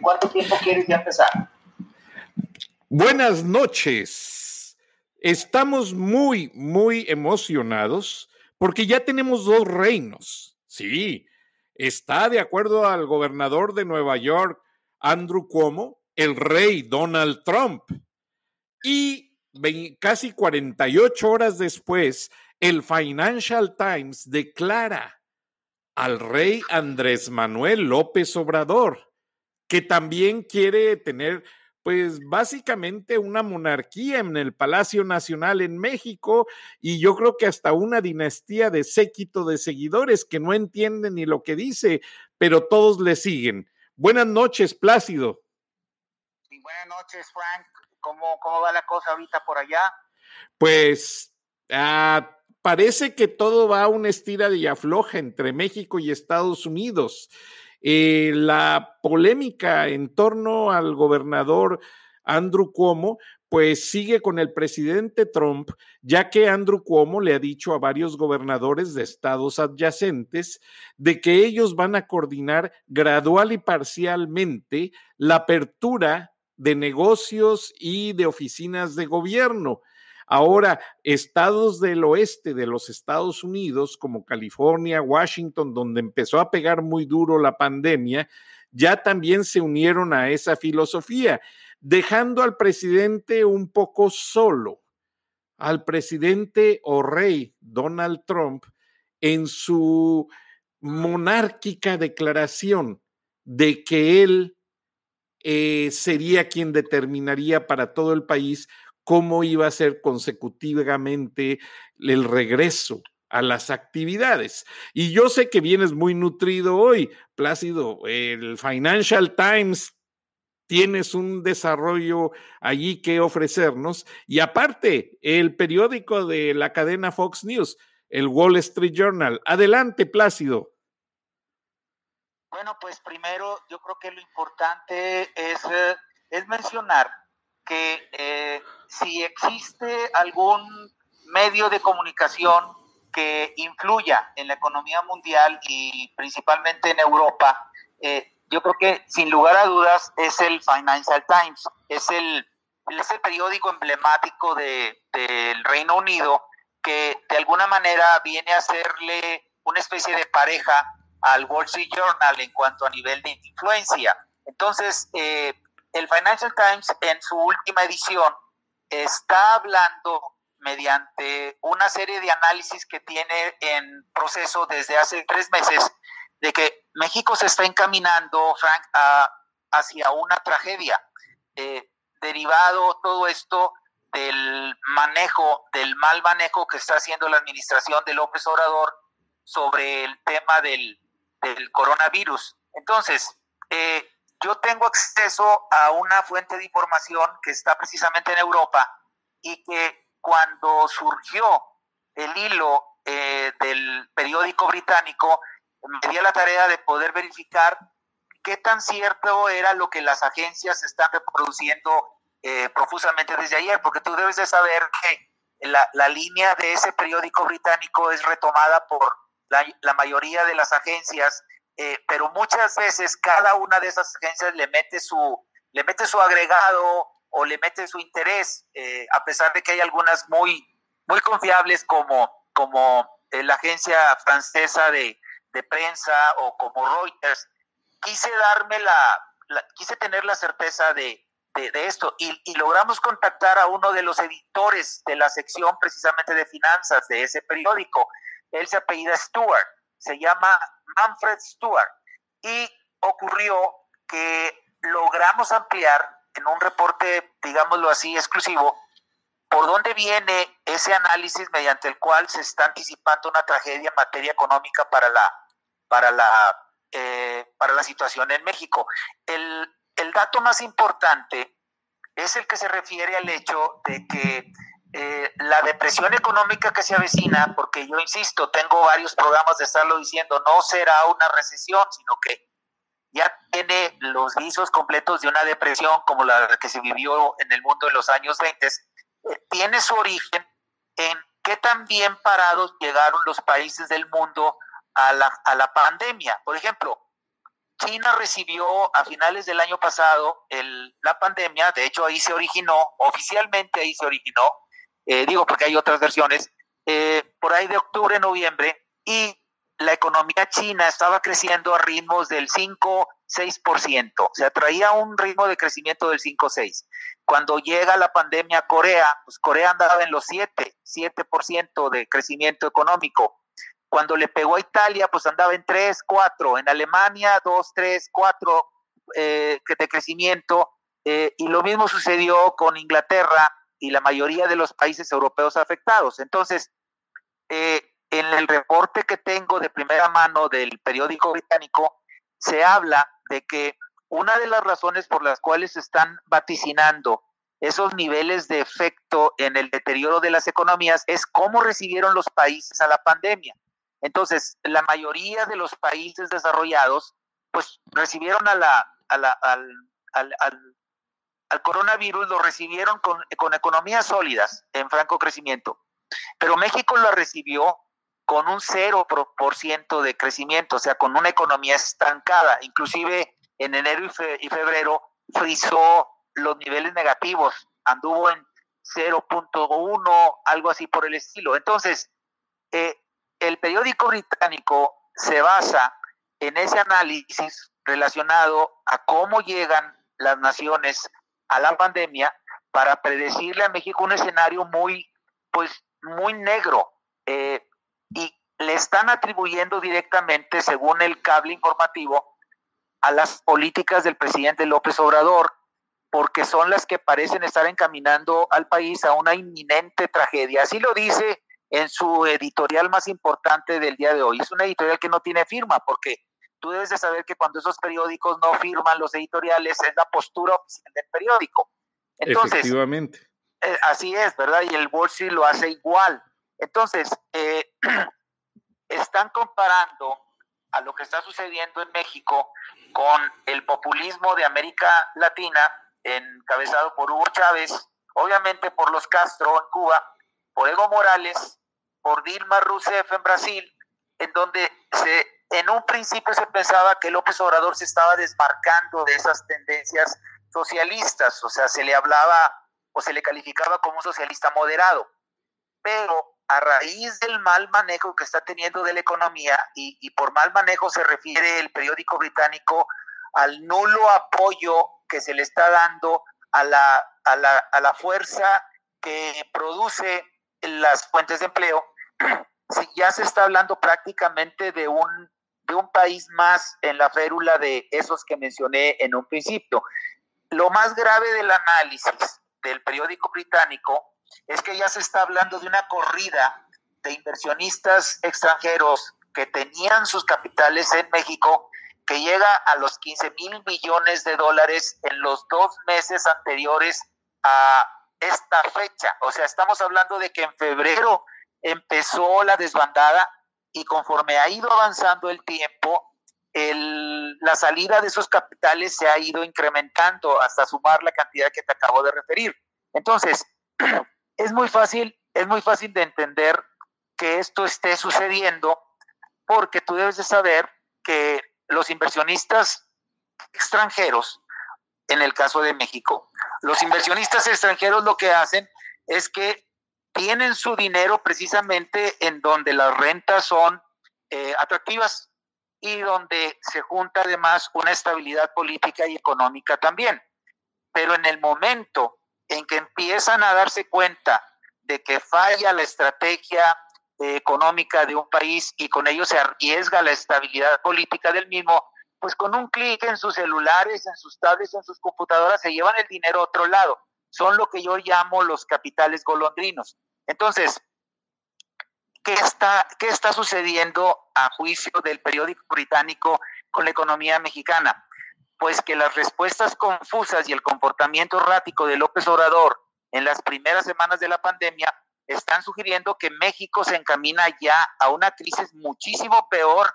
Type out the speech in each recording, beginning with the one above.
cuánto tiempo quieres ya empezar? Buenas noches. Estamos muy, muy emocionados porque ya tenemos dos reinos. Sí, está de acuerdo al gobernador de Nueva York, Andrew Cuomo, el rey Donald Trump. Y casi 48 horas después, el Financial Times declara al rey Andrés Manuel López Obrador, que también quiere tener pues básicamente una monarquía en el Palacio Nacional en México y yo creo que hasta una dinastía de séquito de seguidores que no entienden ni lo que dice, pero todos le siguen. Buenas noches, Plácido. Y buenas noches, Frank. ¿Cómo, cómo va la cosa ahorita por allá? Pues ah, parece que todo va a una estira de afloja entre México y Estados Unidos. Eh, la polémica en torno al gobernador Andrew Cuomo, pues sigue con el presidente Trump, ya que Andrew Cuomo le ha dicho a varios gobernadores de estados adyacentes de que ellos van a coordinar gradual y parcialmente la apertura de negocios y de oficinas de gobierno. Ahora, estados del oeste de los Estados Unidos, como California, Washington, donde empezó a pegar muy duro la pandemia, ya también se unieron a esa filosofía, dejando al presidente un poco solo, al presidente o rey Donald Trump en su monárquica declaración de que él eh, sería quien determinaría para todo el país cómo iba a ser consecutivamente el regreso a las actividades. Y yo sé que vienes muy nutrido hoy, Plácido. El Financial Times tienes un desarrollo allí que ofrecernos. Y aparte, el periódico de la cadena Fox News, el Wall Street Journal. Adelante, Plácido. Bueno, pues primero yo creo que lo importante es, eh, es mencionar que eh, si existe algún medio de comunicación que influya en la economía mundial y principalmente en Europa, eh, yo creo que sin lugar a dudas es el Financial Times, es el, es el periódico emblemático del Reino Unido que de alguna manera viene a hacerle una especie de pareja al Wall Street Journal en cuanto a nivel de influencia. Entonces, eh, el Financial Times en su última edición está hablando mediante una serie de análisis que tiene en proceso desde hace tres meses de que México se está encaminando, Frank, hacia una tragedia. Eh, derivado todo esto del manejo, del mal manejo que está haciendo la administración de López Obrador sobre el tema del, del coronavirus. Entonces, eh, yo tengo acceso a una fuente de información que está precisamente en Europa y que cuando surgió el hilo eh, del periódico británico, me di la tarea de poder verificar qué tan cierto era lo que las agencias están reproduciendo eh, profusamente desde ayer, porque tú debes de saber que la, la línea de ese periódico británico es retomada por la, la mayoría de las agencias eh, pero muchas veces cada una de esas agencias le mete su, le mete su agregado o le mete su interés, eh, a pesar de que hay algunas muy, muy confiables como, como eh, la agencia francesa de, de, prensa o como Reuters. Quise darme la, quise tener la certeza de, de, esto y, y, logramos contactar a uno de los editores de la sección precisamente de finanzas de ese periódico. Él se apellida Stewart, se llama Manfred Stewart. Y ocurrió que logramos ampliar en un reporte, digámoslo así, exclusivo, por dónde viene ese análisis mediante el cual se está anticipando una tragedia en materia económica para la, para la, eh, para la situación en México. El, el dato más importante es el que se refiere al hecho de que eh, la depresión económica que se avecina, porque yo insisto, tengo varios programas de estarlo diciendo, no será una recesión, sino que ya tiene los visos completos de una depresión como la que se vivió en el mundo en los años 20, eh, tiene su origen en qué tan bien parados llegaron los países del mundo a la, a la pandemia. Por ejemplo, China recibió a finales del año pasado la pandemia, de hecho ahí se originó, oficialmente ahí se originó, eh, digo porque hay otras versiones, eh, por ahí de octubre, noviembre, y la economía china estaba creciendo a ritmos del 5, 6%, o sea, traía un ritmo de crecimiento del 5, 6. Cuando llega la pandemia a Corea, pues Corea andaba en los 7, 7% de crecimiento económico. Cuando le pegó a Italia, pues andaba en 3, 4. En Alemania, 2, 3, 4 de crecimiento. Eh, y lo mismo sucedió con Inglaterra y la mayoría de los países europeos afectados. Entonces, eh, en el reporte que tengo de primera mano del periódico británico, se habla de que una de las razones por las cuales están vaticinando esos niveles de efecto en el deterioro de las economías es cómo recibieron los países a la pandemia. Entonces, la mayoría de los países desarrollados, pues recibieron a la, al, al, coronavirus, lo recibieron con, con economías sólidas en franco crecimiento. Pero México lo recibió con un 0% de crecimiento, o sea, con una economía estancada. Inclusive en enero y, febrero frizó los niveles negativos, anduvo en 0.1, algo así por el estilo. Entonces, eh, el periódico británico se basa en ese análisis relacionado a cómo llegan las naciones a la pandemia para predecirle a México un escenario muy, pues, muy negro. Eh, y le están atribuyendo directamente, según el cable informativo, a las políticas del presidente López Obrador, porque son las que parecen estar encaminando al país a una inminente tragedia. Así lo dice en su editorial más importante del día de hoy. Es una editorial que no tiene firma, porque tú debes de saber que cuando esos periódicos no firman los editoriales es la postura oficial del periódico. Entonces, Efectivamente. Eh, así es, ¿verdad? Y el Wall Street lo hace igual. Entonces, eh, están comparando a lo que está sucediendo en México con el populismo de América Latina, encabezado por Hugo Chávez, obviamente por los Castro en Cuba, por Evo Morales por Dilma Rousseff en Brasil, en donde se, en un principio se pensaba que López Obrador se estaba desmarcando de esas tendencias socialistas, o sea, se le hablaba o se le calificaba como un socialista moderado. Pero a raíz del mal manejo que está teniendo de la economía, y, por mal manejo se refiere el periódico británico al nulo apoyo que se le está dando a la, a la, a la fuerza que produce las fuentes de empleo, ya se está hablando prácticamente de un, de un país más en la férula de esos que mencioné en un principio. Lo más grave del análisis del periódico británico es que ya se está hablando de una corrida de inversionistas extranjeros que tenían sus capitales en México que llega a los 15 mil millones de dólares en los dos meses anteriores a esta fecha. O sea, estamos hablando de que en febrero empezó la desbandada y conforme ha ido avanzando el tiempo, la salida de esos capitales se ha ido incrementando hasta sumar la cantidad que te acabo de referir. Entonces, es muy fácil, es muy fácil de entender que esto esté sucediendo porque tú debes de saber que los inversionistas extranjeros, en el caso de México, los inversionistas extranjeros lo que hacen es que tienen su dinero precisamente en donde las rentas son eh, atractivas y donde se junta además una estabilidad política y económica también. Pero en el momento en que empiezan a darse cuenta de que falla la estrategia eh, económica de un país y con ello se arriesga la estabilidad política del mismo, pues con un clic en sus celulares, en sus tablets, en sus computadoras, se llevan el dinero a otro lado. Son lo que yo llamo los capitales golondrinos. Entonces, ¿qué está, qué está sucediendo a juicio del periódico británico con la economía mexicana? Pues que las respuestas confusas y el comportamiento errático de López Obrador en las primeras semanas de la pandemia están sugiriendo que México se encamina ya a una crisis muchísimo peor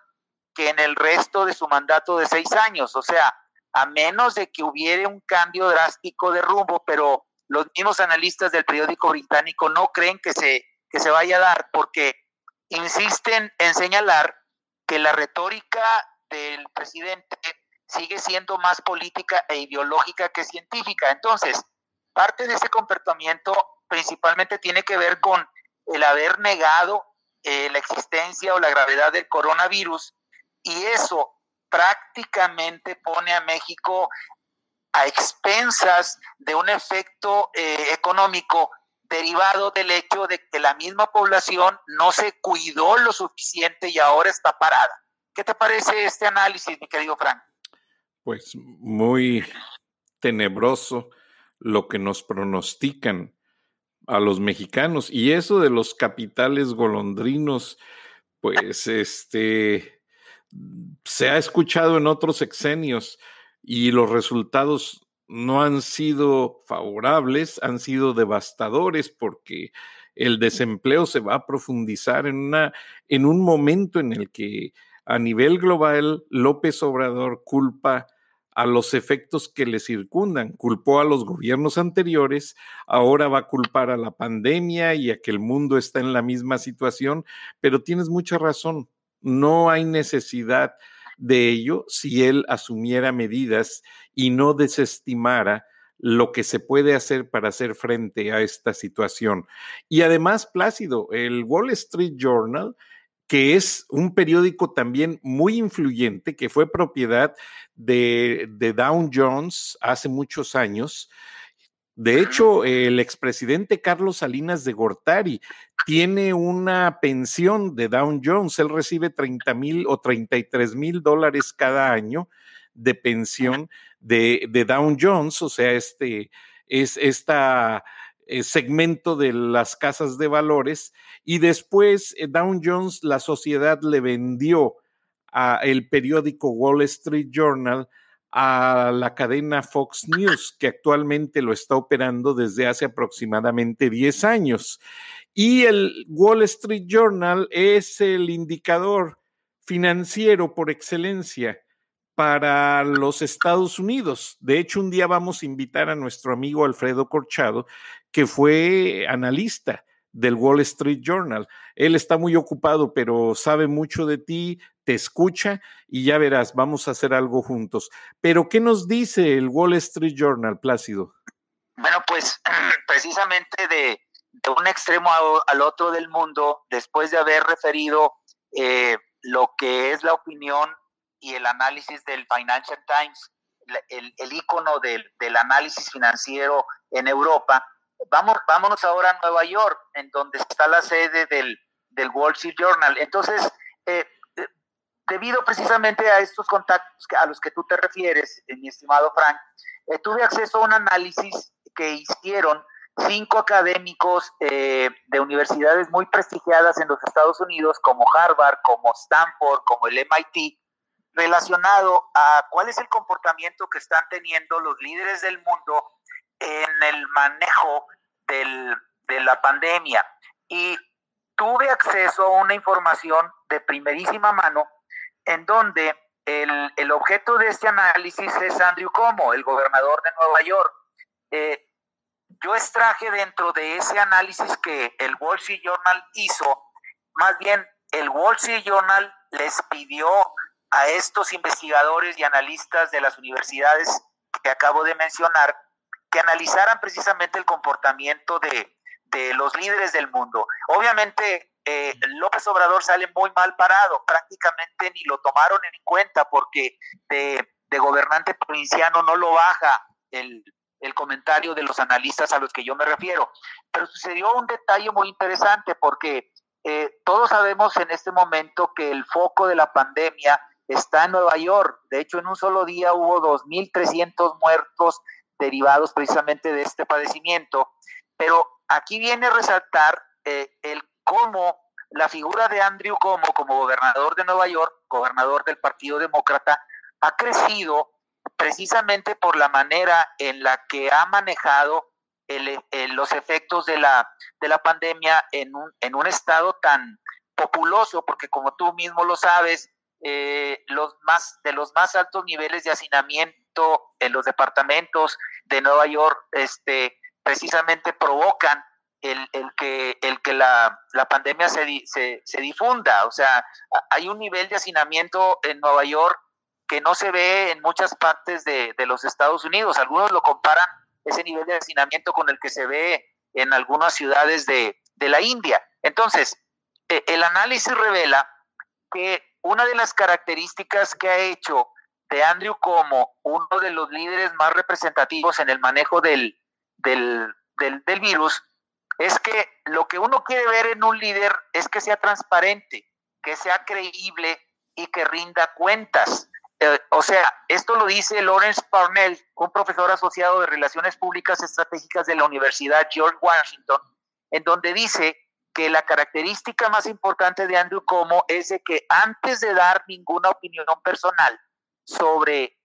que en el resto de su mandato de seis años. O sea, a menos de que hubiera un cambio drástico de rumbo, pero los mismos analistas del periódico británico no creen que se, que se vaya a dar porque insisten en señalar que la retórica del presidente sigue siendo más política e ideológica que científica. Entonces, parte de ese comportamiento principalmente tiene que ver con el haber negado eh, la existencia o la gravedad del coronavirus y eso prácticamente pone a México a expensas de un efecto eh, económico derivado del hecho de que la misma población no se cuidó lo suficiente y ahora está parada. ¿Qué te parece este análisis, mi querido Frank? Pues muy tenebroso lo que nos pronostican a los mexicanos. Y eso de los capitales golondrinos, pues este se ha escuchado en otros exenios y los resultados no han sido favorables, han sido devastadores porque el desempleo se va a profundizar en, una, en un momento en el que a nivel global López Obrador culpa a los efectos que le circundan. Culpó a los gobiernos anteriores, ahora va a culpar a la pandemia y a que el mundo está en la misma situación, pero tienes mucha razón, no hay necesidad de ello si él asumiera medidas y no desestimara lo que se puede hacer para hacer frente a esta situación. Y además, Plácido, el Wall Street Journal que es un periódico también muy influyente, que fue propiedad de, Dow Jones hace muchos años. De hecho, el expresidente Carlos Salinas de Gortari tiene una pensión de Dow Jones. Él recibe 30 mil o 33 mil dólares cada año de pensión de, de Dow Jones, o sea, este es esta eh, segmento de las casas de valores. Y después eh, Dow Jones, la sociedad le vendió a el periódico Wall Street Journal a la cadena Fox News, que actualmente lo está operando desde hace aproximadamente 10 años. Y el Wall Street Journal es el indicador financiero por excelencia para los Estados Unidos. De hecho, un día vamos a invitar a nuestro amigo Alfredo Corchado, que fue analista del Wall Street Journal. Él está muy ocupado, pero sabe mucho de ti, te escucha y ya verás, vamos a hacer algo juntos. Pero, ¿qué nos dice el Wall Street Journal, Plácido? Bueno, pues precisamente de, un extremo al otro del mundo, después de haber referido eh, lo que es la opinión y el análisis del Financial Times, el, icono del, del análisis financiero en Europa, Vamos, vámonos ahora a Nueva York, en donde está la sede del, Wall Street Journal. Entonces, eh, eh, debido precisamente a estos contactos a los que tú te refieres, eh, mi estimado Frank, tuve acceso a un análisis que hicieron cinco académicos de universidades muy prestigiadas en los Estados Unidos, como Harvard, como Stanford, como el MIT, relacionado a cuál es el comportamiento que están teniendo los líderes del mundo en el manejo de la pandemia y tuve acceso a una información de primerísima mano en donde el, el objeto de este análisis es Andrew Como, el gobernador de Nueva York. Eh, yo extraje dentro de ese análisis que el Wall Street Journal hizo, más bien el Wall Street Journal les pidió a estos investigadores y analistas de las universidades que acabo de mencionar que analizaran precisamente el comportamiento de, los líderes del mundo. Obviamente, eh, López Obrador sale muy mal parado, prácticamente ni lo tomaron en cuenta porque de, gobernante provinciano no lo baja el, comentario de los analistas a los que yo me refiero. Pero sucedió un detalle muy interesante porque eh, todos sabemos en este momento que el foco de la pandemia está en Nueva York. De hecho, en un solo día hubo 2.300 muertos derivados precisamente de este padecimiento. Pero aquí viene a resaltar eh, el cómo la figura de Andrew Como como gobernador de Nueva York, gobernador del Partido Demócrata, ha crecido precisamente por la manera en la que ha manejado los efectos de la, de la pandemia en un, en un estado tan populoso, porque como tú mismo lo sabes, eh, los más, de los más altos niveles de hacinamiento en los departamentos de Nueva York, este, precisamente provocan el, que, el que la, pandemia se, se, se, difunda. O sea, hay un nivel de hacinamiento en Nueva York que no se ve en muchas partes de, los Estados Unidos. Algunos lo comparan ese nivel de hacinamiento con el que se ve en algunas ciudades de, la India. Entonces, e, el análisis revela que una de las características que ha hecho de Andrew como uno de los líderes más representativos en el manejo del, del, del virus es que lo que uno quiere ver en un líder es que sea transparente, que sea creíble y que rinda cuentas. Eh, o sea, esto lo dice Lawrence Parnell, un profesor asociado de Relaciones Públicas Estratégicas de la Universidad George Washington, en donde dice que la característica más importante de Andrew Como es de que antes de dar ninguna opinión personal sobre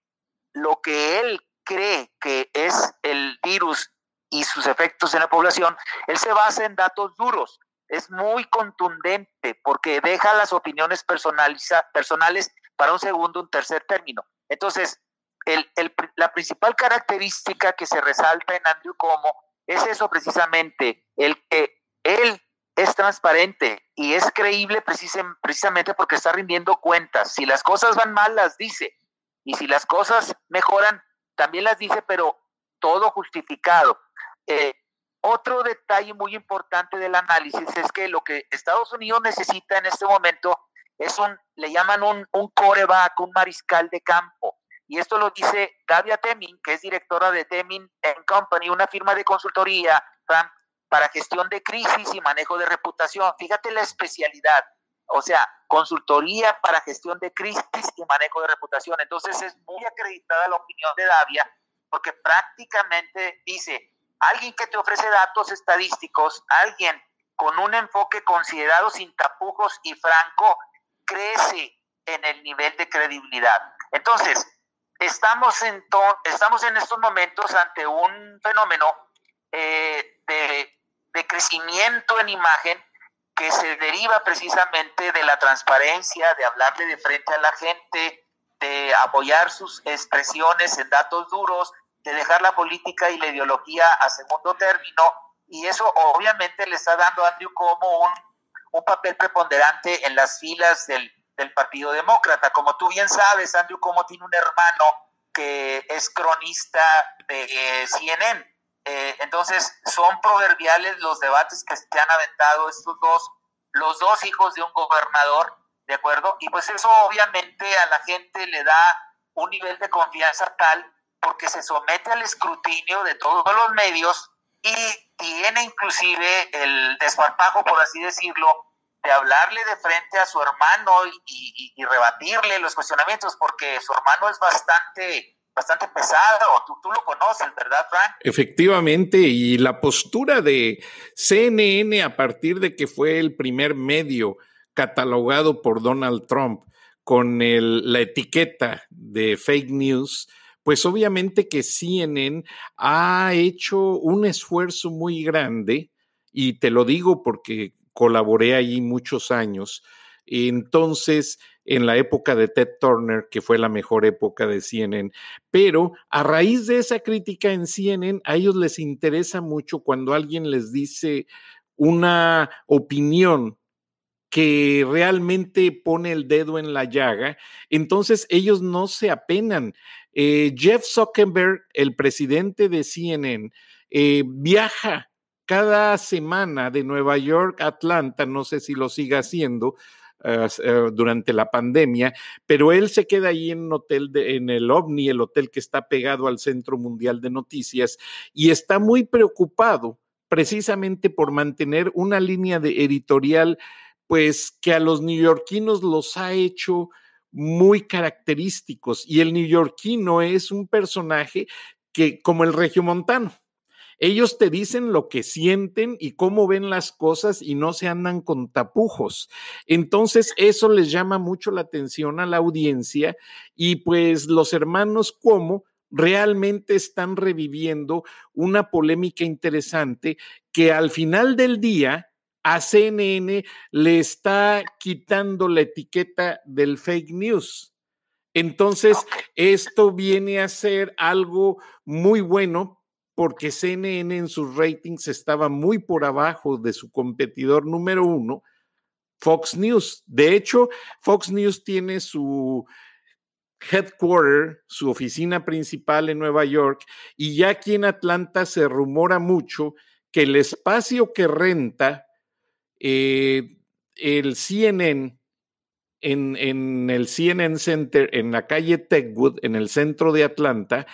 lo que él cree que es el virus y sus efectos en la población, él se basa en datos duros. Es muy contundente porque deja las opiniones personales para un segundo, un tercer término. Entonces, el, la principal característica que se resalta en Andrew Como es eso precisamente, el que él es transparente y es creíble precisamente porque está rindiendo cuentas. Si las cosas van mal, las dice. Y si las cosas mejoran, también las dice, pero todo justificado. Eh, otro detalle muy importante del análisis es que lo que Estados Unidos necesita en este momento es un, le llaman un, un coreback, un mariscal de campo. Y esto lo dice Davia Temin, que es directora de Temin Company, una firma de consultoría para gestión de crisis y manejo de reputación. Fíjate la especialidad. O sea, consultoría para gestión de crisis y manejo de reputación. Entonces es muy acreditada la opinión de Davia porque prácticamente dice, alguien que te ofrece datos estadísticos, alguien con un enfoque considerado sin tapujos y franco, crece en el nivel de credibilidad. Entonces, estamos en, estamos en estos momentos ante un fenómeno eh, de, de crecimiento en imagen que se deriva precisamente de la transparencia, de hablarle de frente a la gente, de apoyar sus expresiones en datos duros, de dejar la política y la ideología a segundo término, y eso obviamente le está dando a Andrew como un, un papel preponderante en las filas del, del, Partido Demócrata. Como tú bien sabes, Andrew Como tiene un hermano que es cronista de eh, CNN. Eh, entonces, son proverbiales los debates que se han aventado estos dos, los dos hijos de un gobernador, ¿de acuerdo? Y pues eso obviamente a la gente le da un nivel de confianza tal porque se somete al escrutinio de todos los medios y tiene inclusive el desparpajo, por así decirlo, de hablarle de frente a su hermano y, rebatirle los cuestionamientos, porque su hermano es bastante, bastante pesado, tú, tú lo conoces, ¿verdad, Frank? Efectivamente, y la postura de CNN a partir de que fue el primer medio catalogado por Donald Trump con el, la etiqueta de fake news, pues obviamente que CNN ha hecho un esfuerzo muy grande, y te lo digo porque colaboré allí muchos años. Entonces, en la época de Ted Turner, que fue la mejor época de CNN, pero a raíz de esa crítica en CNN, a ellos les interesa mucho cuando alguien les dice una opinión que realmente pone el dedo en la llaga, entonces ellos no se apenan. Eh, Jeff Zuckerberg, el presidente de CNN, eh, viaja cada semana de Nueva York a Atlanta, no sé si lo siga haciendo, durante la pandemia, pero él se queda ahí en hotel, en el OVNI, el hotel que está pegado al Centro Mundial de Noticias, y está muy preocupado precisamente por mantener una línea de editorial, pues que a los neoyorquinos los ha hecho muy característicos y el neoyorquino es un personaje que como el regiomontano. Ellos te dicen lo que sienten y cómo ven las cosas y no se andan con tapujos. Entonces, eso les llama mucho la atención a la audiencia y pues los hermanos como realmente están reviviendo una polémica interesante que al final del día a CNN le está quitando la etiqueta del fake news. Entonces, esto viene a ser algo muy bueno porque CNN en sus ratings estaba muy por abajo de su competidor número uno, Fox News. De hecho, Fox News tiene su headquarter, su oficina principal en Nueva York, y ya aquí en Atlanta se rumora mucho que el espacio que renta eh, el CNN en, en, el CNN Center en la calle Techwood, en el centro de Atlanta,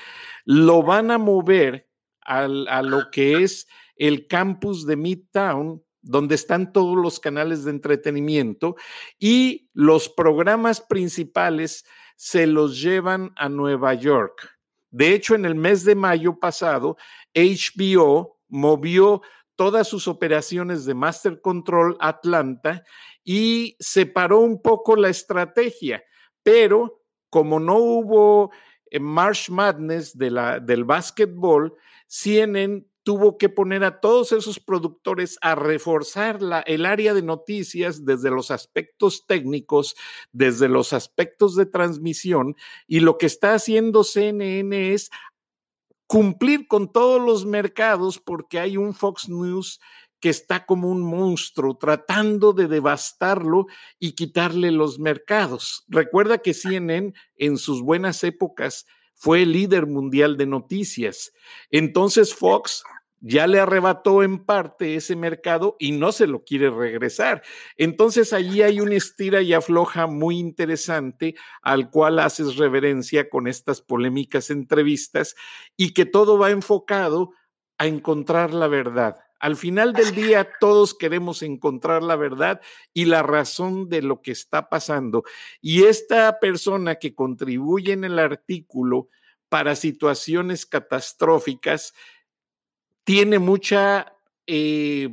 lo van a mover a lo que es el campus de Midtown, donde están todos los canales de entretenimiento y los programas principales se los llevan a Nueva York. De hecho, en el mes de mayo pasado, HBO movió todas sus operaciones de Master Control Atlanta y separó un poco la estrategia, pero como no hubo March Madness de la, del básquetbol, CNN tuvo que poner a todos esos productores a reforzar la, el área de noticias desde los aspectos técnicos, desde los aspectos de transmisión, y lo que está haciendo CNN es cumplir con todos los mercados porque hay un Fox News que está como un monstruo tratando de devastarlo y quitarle los mercados. Recuerda que CNN en sus buenas épocas fue el líder mundial de noticias. Entonces Fox ya le arrebató en parte ese mercado y no se lo quiere regresar. Entonces allí hay una estira y afloja muy interesante al cual haces reverencia con estas polémicas entrevistas y que todo va enfocado a encontrar la verdad. Al final del día todos queremos encontrar la verdad y la razón de lo que está pasando. Y esta persona que contribuye en el artículo para situaciones catastróficas, tiene mucha eh,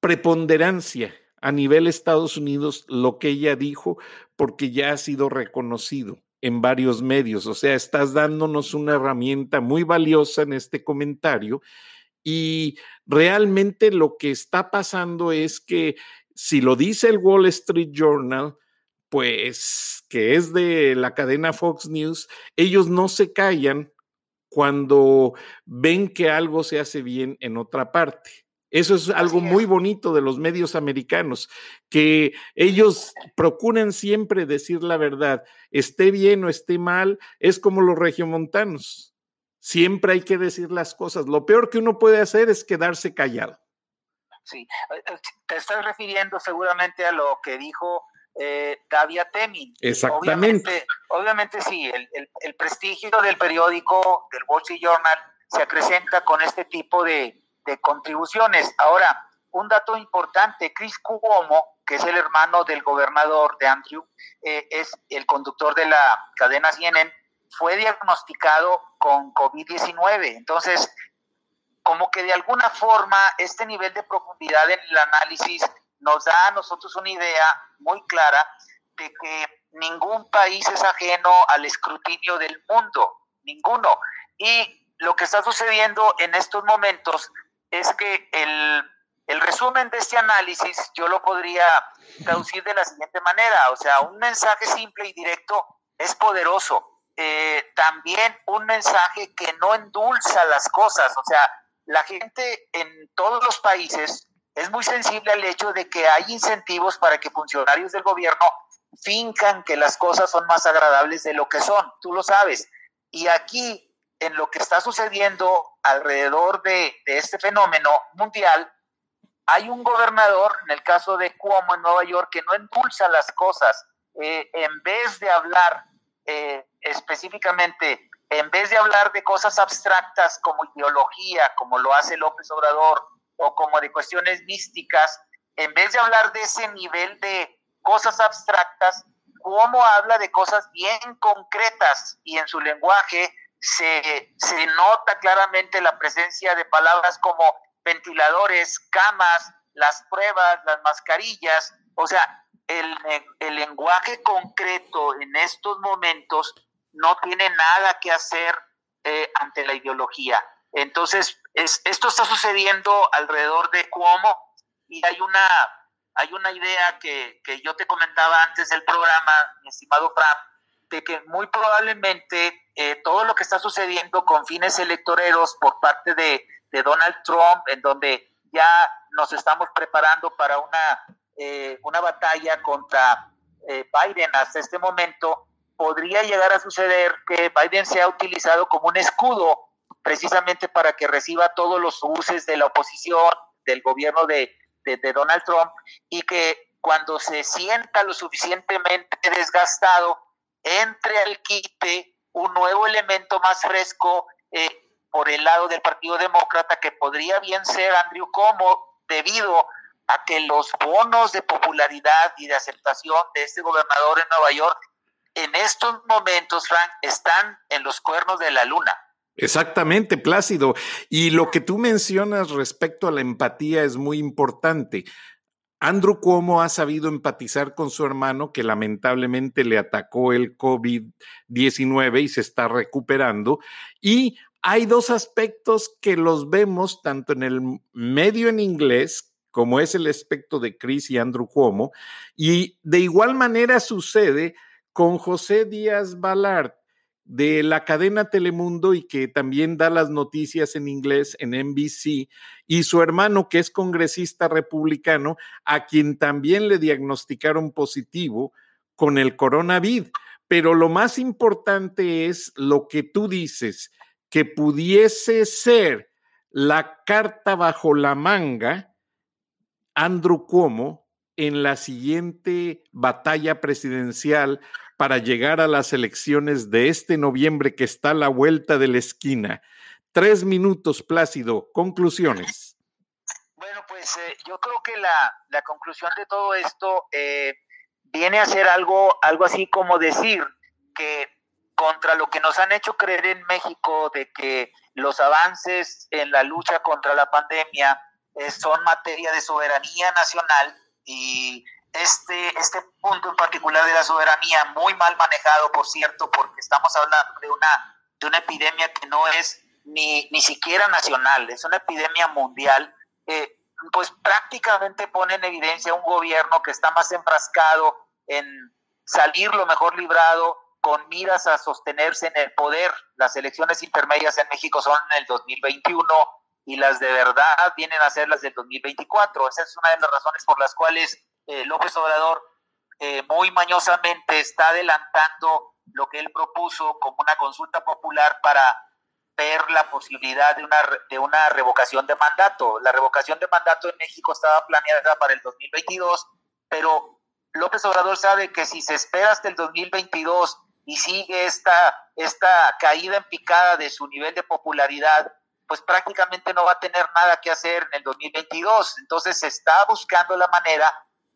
preponderancia a nivel Estados Unidos lo que ella dijo, porque ya ha sido reconocido en varios medios. O sea, estás dándonos una herramienta muy valiosa en este comentario y realmente lo que está pasando es que si lo dice el Wall Street Journal, pues que es de la cadena Fox News, ellos no se callan cuando ven que algo se hace bien en otra parte. Eso es algo muy bonito de los medios americanos, que ellos procuran siempre decir la verdad, esté bien o esté mal, es como los regiomontanos. Siempre hay que decir las cosas. Lo peor que uno puede hacer es quedarse callado. Sí, eh, eh, te estás refiriendo seguramente a lo que dijo eh, Davia Temin. Exactamente. Obviamente, sí, el, prestigio del periódico, del Wall Street Journal, se acrecenta con este tipo de, contribuciones. Ahora, un dato importante, Chris Cuomo, que es el hermano del gobernador de Andrew, eh, es el conductor de la cadena CNN, fue diagnosticado con COVID-19. Entonces, como que de alguna forma este nivel de profundidad en el análisis nos da a nosotros una idea muy clara de que ningún país es ajeno al escrutinio del mundo, ninguno. Y lo que está sucediendo en estos momentos es que el, resumen de este análisis yo lo podría traducir de la siguiente manera, o sea, un mensaje simple y directo es poderoso. Eh, también un mensaje que no endulza las cosas, o sea, la gente en todos los países es muy sensible al hecho de que hay incentivos para que funcionarios del gobierno fincan que las cosas son más agradables de lo que son, tú lo sabes. Y aquí, en lo que está sucediendo alrededor de, este fenómeno mundial, hay un gobernador, en el caso de Cuomo en Nueva York, que no impulsa las cosas. Eh, en vez de hablar eh, específicamente, en vez de hablar de cosas abstractas como ideología, como lo hace López Obrador, o como de cuestiones místicas, en vez de hablar de ese nivel de cosas abstractas, cómo habla de cosas bien concretas y en su lenguaje se, se nota claramente la presencia de palabras como ventiladores, camas, las pruebas, las mascarillas, o sea, el, el lenguaje concreto en estos momentos no tiene nada que hacer eh, ante la ideología. Entonces, esto está sucediendo alrededor de Cuomo y hay una, hay una idea que, yo te comentaba antes del programa, mi estimado Fran, de que muy probablemente eh, todo lo que está sucediendo con fines electoreros por parte de, Donald Trump, en donde ya nos estamos preparando para una, eh, una batalla contra eh, Biden hasta este momento, podría llegar a suceder que Biden sea utilizado como un escudo precisamente para que reciba todos los usos de la oposición, del gobierno de, de Donald Trump, y que cuando se sienta lo suficientemente desgastado, entre al quite un nuevo elemento más fresco eh, por el lado del Partido Demócrata que podría bien ser Andrew Como debido a que los bonos de popularidad y de aceptación de este gobernador en Nueva York en estos momentos, Frank, están en los cuernos de la luna. Exactamente, Plácido. Y lo que tú mencionas respecto a la empatía es muy importante. Andrew Cuomo ha sabido empatizar con su hermano que lamentablemente le atacó el COVID-19 y se está recuperando. Y hay dos aspectos que los vemos tanto en el medio en inglés, como es el aspecto de Chris y Andrew Cuomo, y de igual manera sucede con José Díaz Balart de la cadena Telemundo y que también da las noticias en inglés en NBC, y su hermano, que es congresista republicano, a quien también le diagnosticaron positivo con el coronavirus. Pero lo más importante es lo que tú dices, que pudiese ser la carta bajo la manga, Andrew Cuomo, en la siguiente batalla presidencial para llegar a las elecciones de este noviembre que está a la vuelta de la esquina. Tres minutos, Plácido. Conclusiones. Bueno, pues eh, yo creo que la, conclusión de todo esto eh, viene a ser algo, algo así como decir que contra lo que nos han hecho creer en México de que los avances en la lucha contra la pandemia eh, son materia de soberanía nacional y este, este punto en particular de la soberanía, muy mal manejado, por cierto, porque estamos hablando de una, de una epidemia que no es ni, ni siquiera nacional, es una epidemia mundial, eh, pues prácticamente pone en evidencia un gobierno que está más enfrascado en salir lo mejor librado con miras a sostenerse en el poder. Las elecciones intermedias en México son en el 2021 y las de verdad vienen a ser las del 2024. Esa es una de las razones por las cuales eh, López Obrador eh, muy mañosamente está adelantando lo que él propuso como una consulta popular para ver la posibilidad de una, de una revocación de mandato. La revocación de mandato en México estaba planeada para el 2022, pero López Obrador sabe que si se espera hasta el 2022 y sigue esta, esta caída en picada de su nivel de popularidad, pues prácticamente no va a tener nada que hacer en el 2022. Entonces se está buscando la manera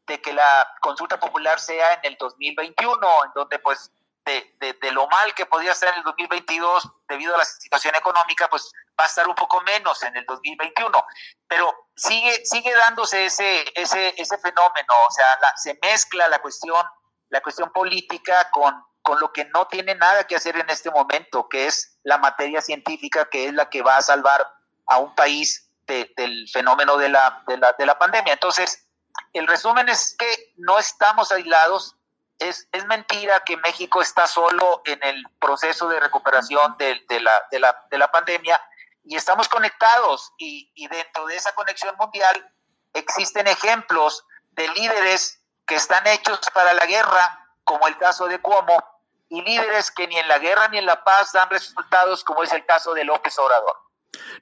de que la consulta popular sea en el 2021, en donde pues de, de, lo mal que podría ser en el 2022 debido a la situación económica, pues va a estar un poco menos en el 2021. Pero sigue, sigue dándose ese, ese, ese fenómeno, o sea, se mezcla la cuestión, la cuestión política con, con lo que no tiene nada que hacer en este momento, que es la materia científica, que es la que va a salvar a un país del fenómeno de la, de la, de la pandemia. Entonces, el resumen es que no estamos aislados. Es, es mentira que México está solo en el proceso de recuperación de, la, de, la, de la, pandemia y estamos conectados y, y dentro de esa conexión mundial existen ejemplos de líderes que están hechos para la guerra, como el caso de Cuomo, y líderes que ni en la guerra ni en la paz dan resultados, como es el caso de López Obrador.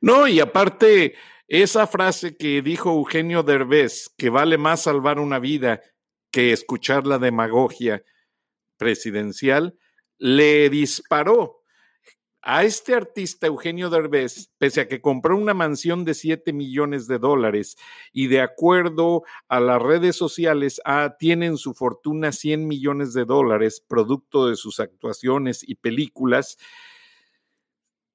No, y aparte, esa frase que dijo Eugenio Derbez, que vale más salvar una vida que escuchar la demagogia presidencial, le disparó a este artista Eugenio Derbez, pese a que compró una mansión de 7 millones de dólares y de acuerdo a las redes sociales ah, tienen su fortuna 100 millones de dólares, producto de sus actuaciones y películas,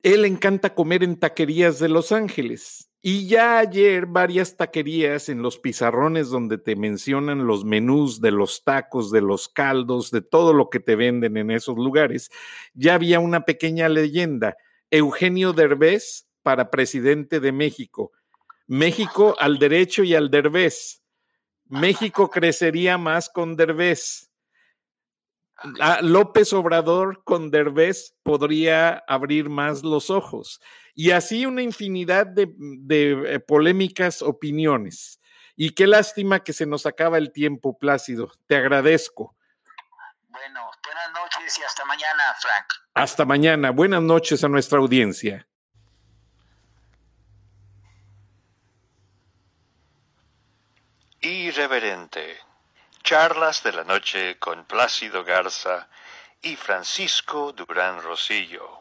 él encanta comer en taquerías de Los Ángeles y ya ayer varias taquerías en los pizarrones donde te mencionan los menús de los tacos, de los caldos, de todo lo que te venden en esos lugares, ya había una pequeña leyenda. Eugenio Derbez para presidente de México. México al derecho y al Derbez. México crecería más con Derbez. López Obrador con Derbez podría abrir más los ojos. Y así una infinidad de, eh, polémicas opiniones. Y qué lástima que se nos acaba el tiempo, Plácido. Te agradezco. Bueno, Buenas noches y hasta mañana, Frank. Hasta mañana. Buenas noches a nuestra audiencia. Irreverente. Charlas de la noche con Plácido Garza y Francisco Durán Rosillo.